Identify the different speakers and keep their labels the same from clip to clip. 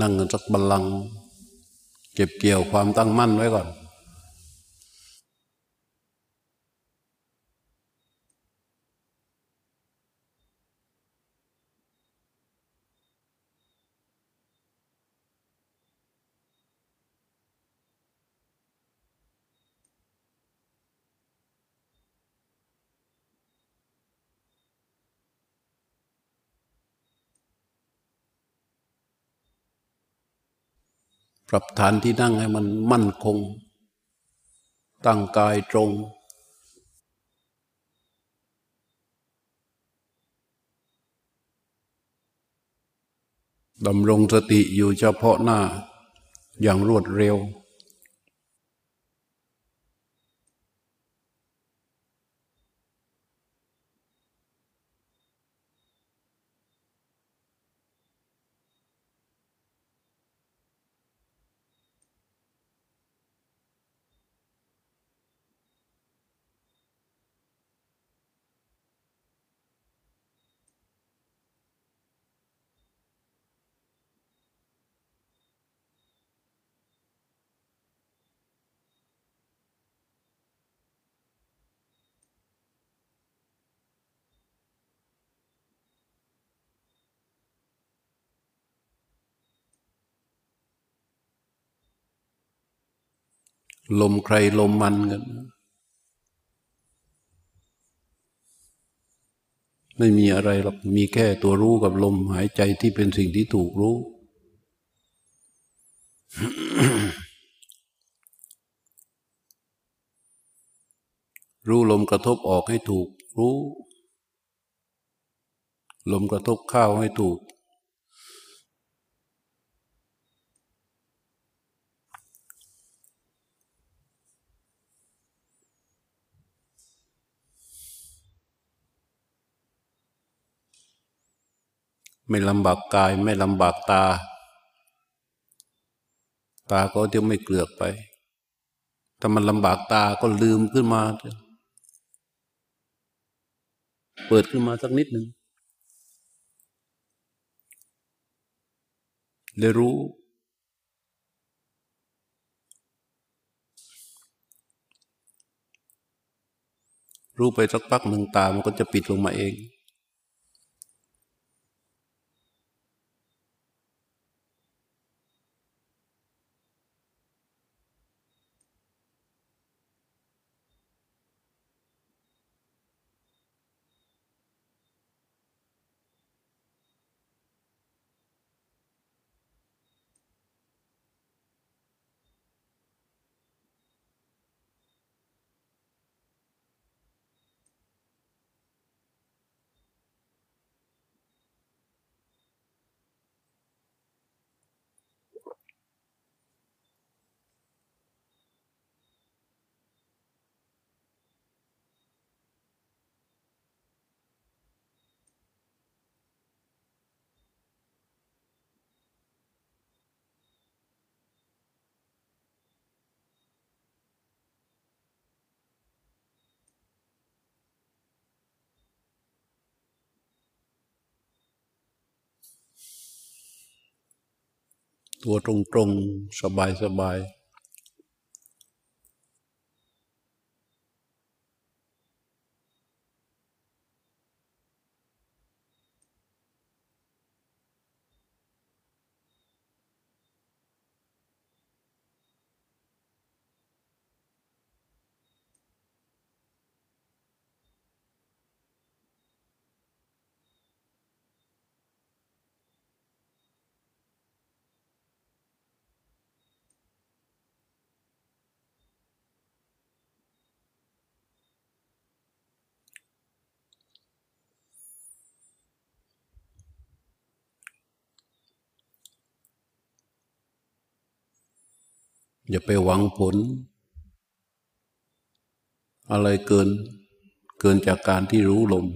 Speaker 1: นั่งกันสักบัลลังก์เก็บเกี่ยวความตั้งมั่นไว้ก่อน ปรับฐานที่นั่งให้มันมั่นคง ตั้งกายตรง ดำรงสติอยู่เฉพาะหน้าอย่างรวดเร็ว ลมใครลมมันกัน ไม่มีอะไรหรอกมีแค่ตัวรู้กับลมหายใจที่เป็นสิ่งที่ถูกรู้ รู้ลมกระทบออกให้ถูกรู้ ลมกระทบเข้าให้ถูก ไม่ลำบากกาย ไม่ลำบากตา ตาก็จะไม่เกลือกไป ถ้ามันลำบากตาก็ลืมขึ้นมา เปิดขึ้นมาสักนิดหนึ่งเลยรู้ รู้ไปสักพักหนึ่งตามันก็จะปิดลงมาเอง ตัวตรงๆ สบายๆ อย่าไปหวังผล อะไรเกิน เกินจากการที่รู้ลม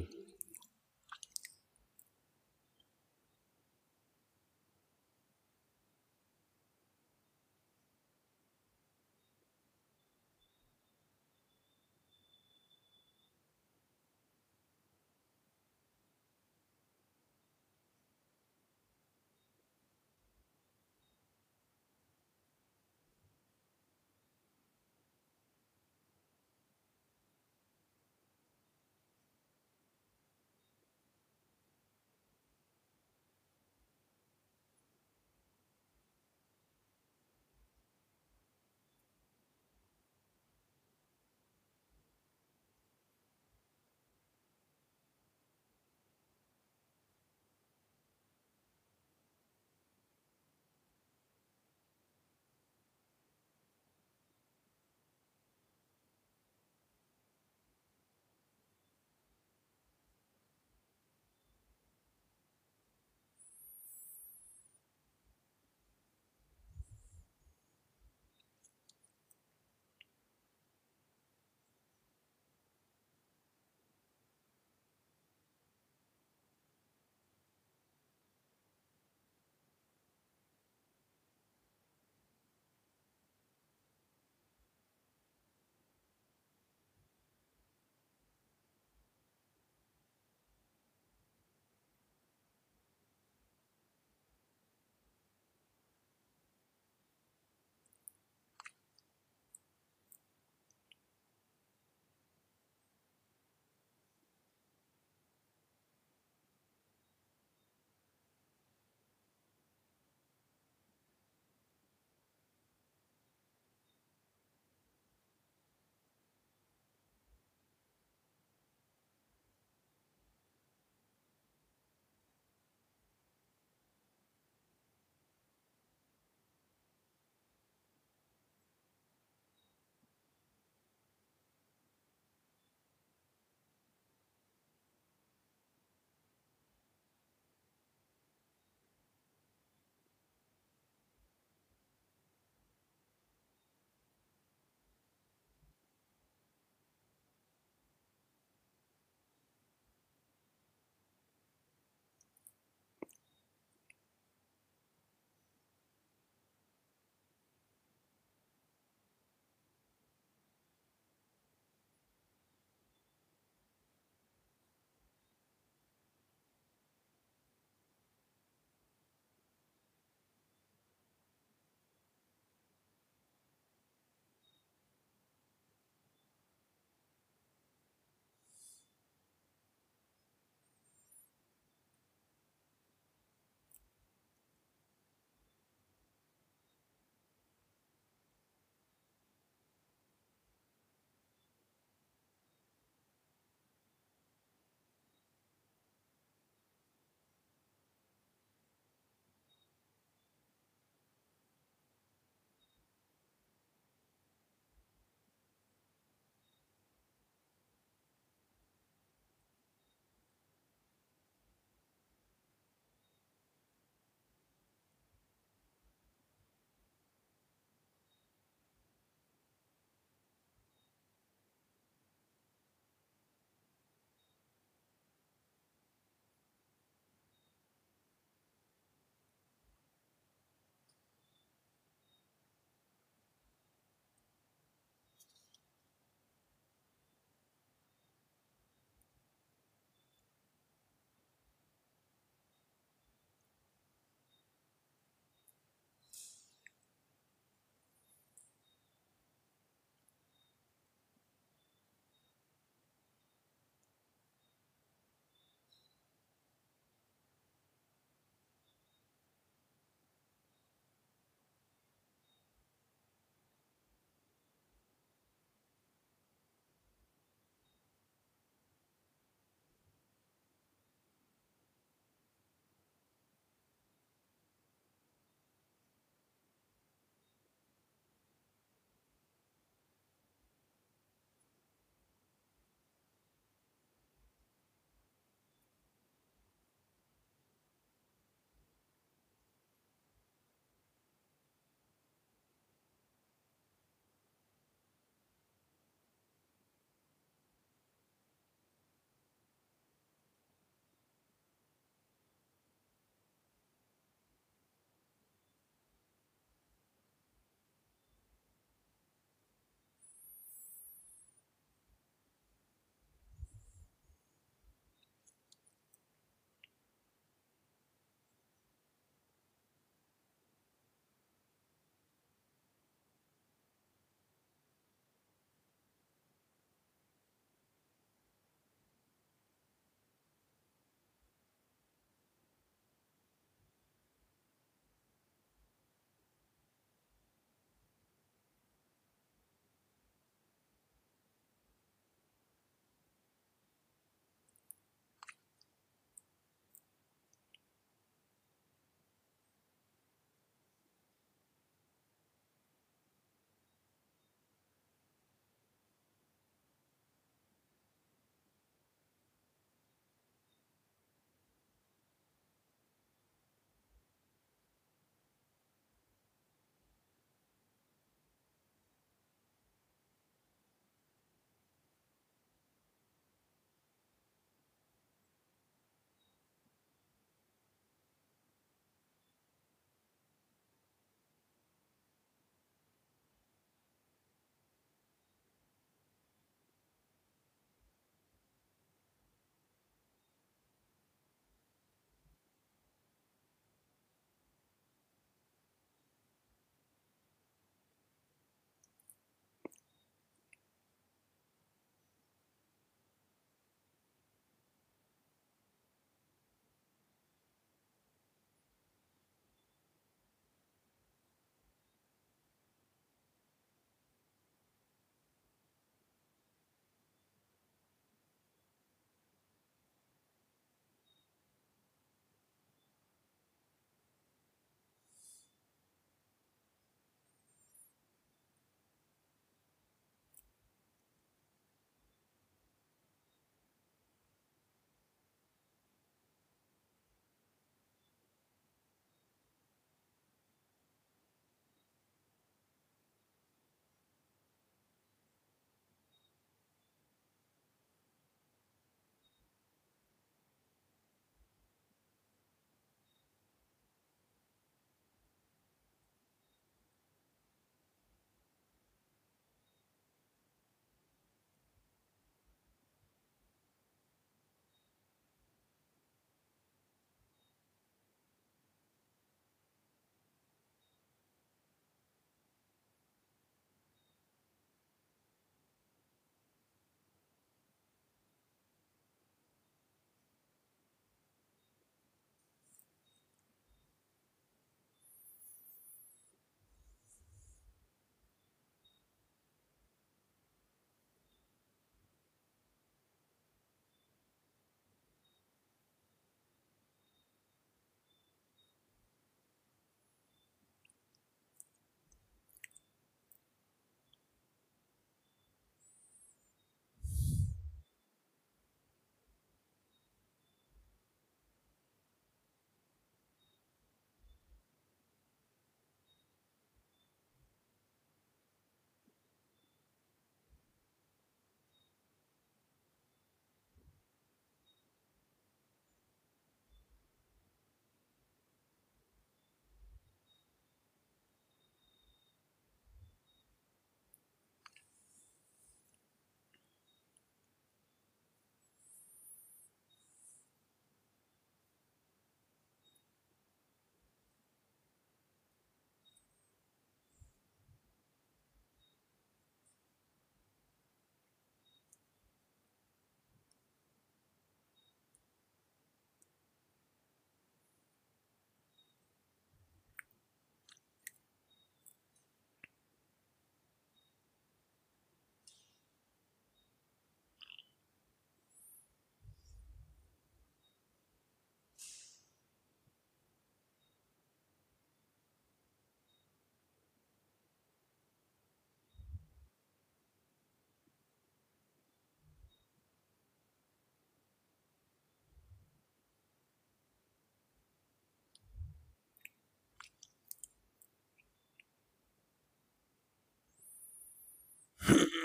Speaker 1: ว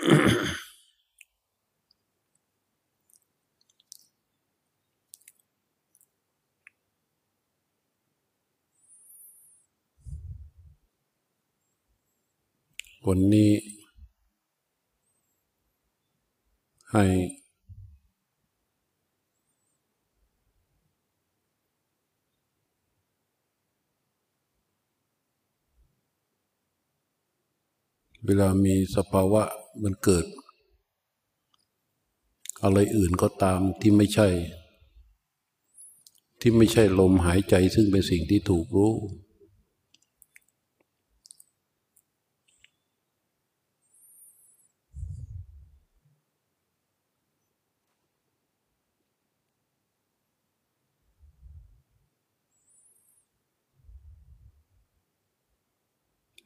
Speaker 1: ันนี้ให้ เวลามีสภาวะมันเกิด อะไรอื่นก็ตามที่ไม่ใช่ ที่ไม่ใช่ลมหายใจซึ่งเป็นสิ่งที่ถูกรู้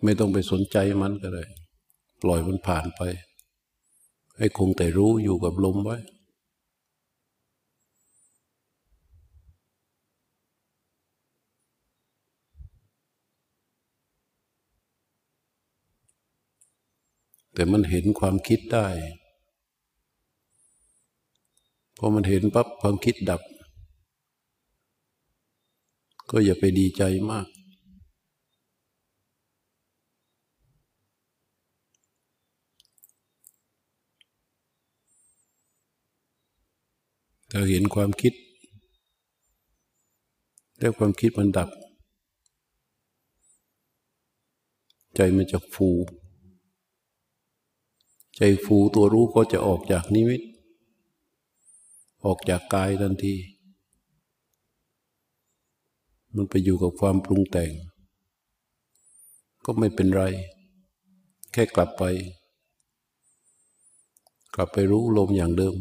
Speaker 1: ไม่ต้องไปสนใจมันก็ได้ ปล่อยมันผ่านไป ให้คงแต่รู้อยู่กับลมไว้ แต่มันเห็นความคิดได้พอมันเห็นปั๊บความคิดดับ ก็อย่าไปดีใจมาก ถ้าเห็นความคิด แล้วความคิดมันดับ ใจมันจะฟู ใจฟูตัวรู้ก็จะออกจากนิมิต ออกจากกายทันที มันไปอยู่กับความปรุงแต่ง ก็ไม่เป็นไร แค่กลับไป กลับไปรู้ลมอย่างเดิม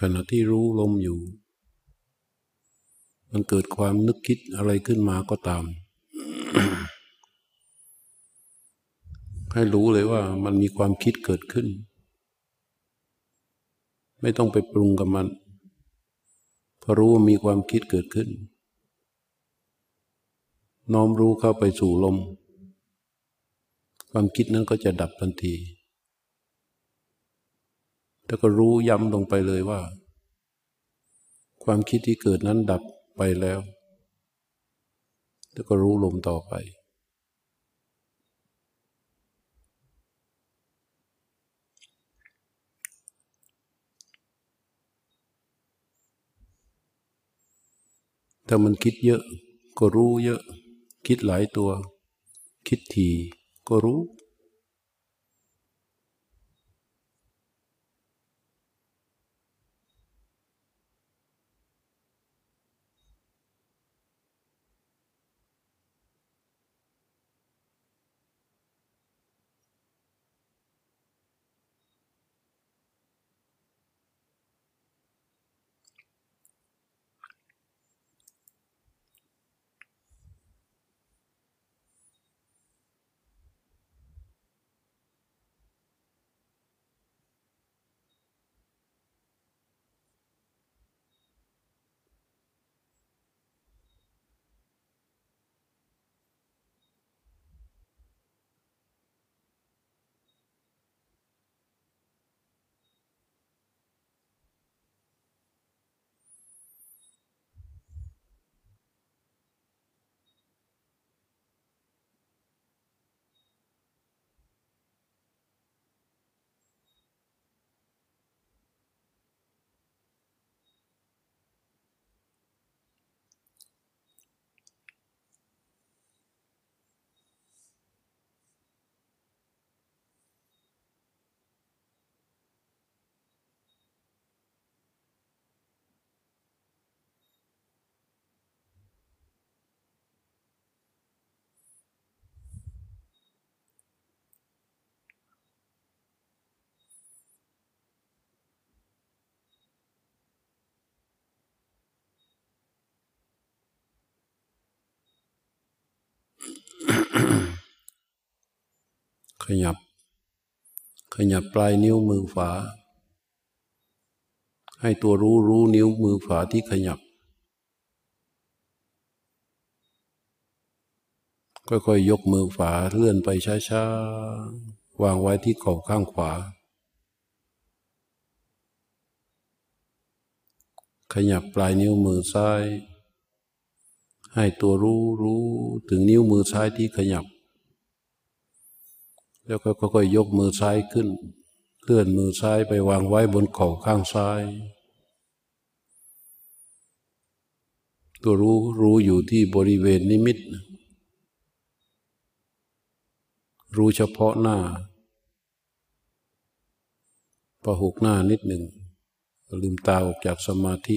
Speaker 1: ขณะที่รู้ลมอยู่ มันเกิดความนึกคิดอะไรขึ้นมาก็ตาม ให้รู้เลยว่ามันมีความคิดเกิดขึ้น ไม่ต้องไปปรุงกับมันพอรู้ว่ามีความคิดเกิดขึ้น น้อมรู้เข้าไปสู่ลม ความคิดนั้นก็จะดับทันที แล้วก็รู้ย้ำลงไปเลยว่า ความคิดที่เกิดนั้นดับไปแล้ว แล้วก็รู้ลมต่อไป ถ้ามันคิดเยอะก็รู้เยอะ คิดหลายตัว คิดทีก็รู้ ขยับ ขยับปลายนิ้วมือฝา ให้ตัวรู้รู้นิ้วมือฝาที่ขยับ ค่อยๆยกมือฝาเลื่อนไปช้าๆ วางไว้ที่ขอบข้างขวา ขยับปลายนิ้วมือซ้าย ให้ตัวรู้รู้ถึงนิ้วมือซ้ายที่ขยับ แล้วก็ค่อยๆยกมือซ้ายขึ้น เคลื่อนมือซ้ายไปวางไว้บนเข่าข้างซ้าย ตัวรู้รู้อยู่ที่บริเวณนิมิต รู้เฉพาะหน้าประหกหน้านิดหนึ่งลืมตาออกจากสมาธิ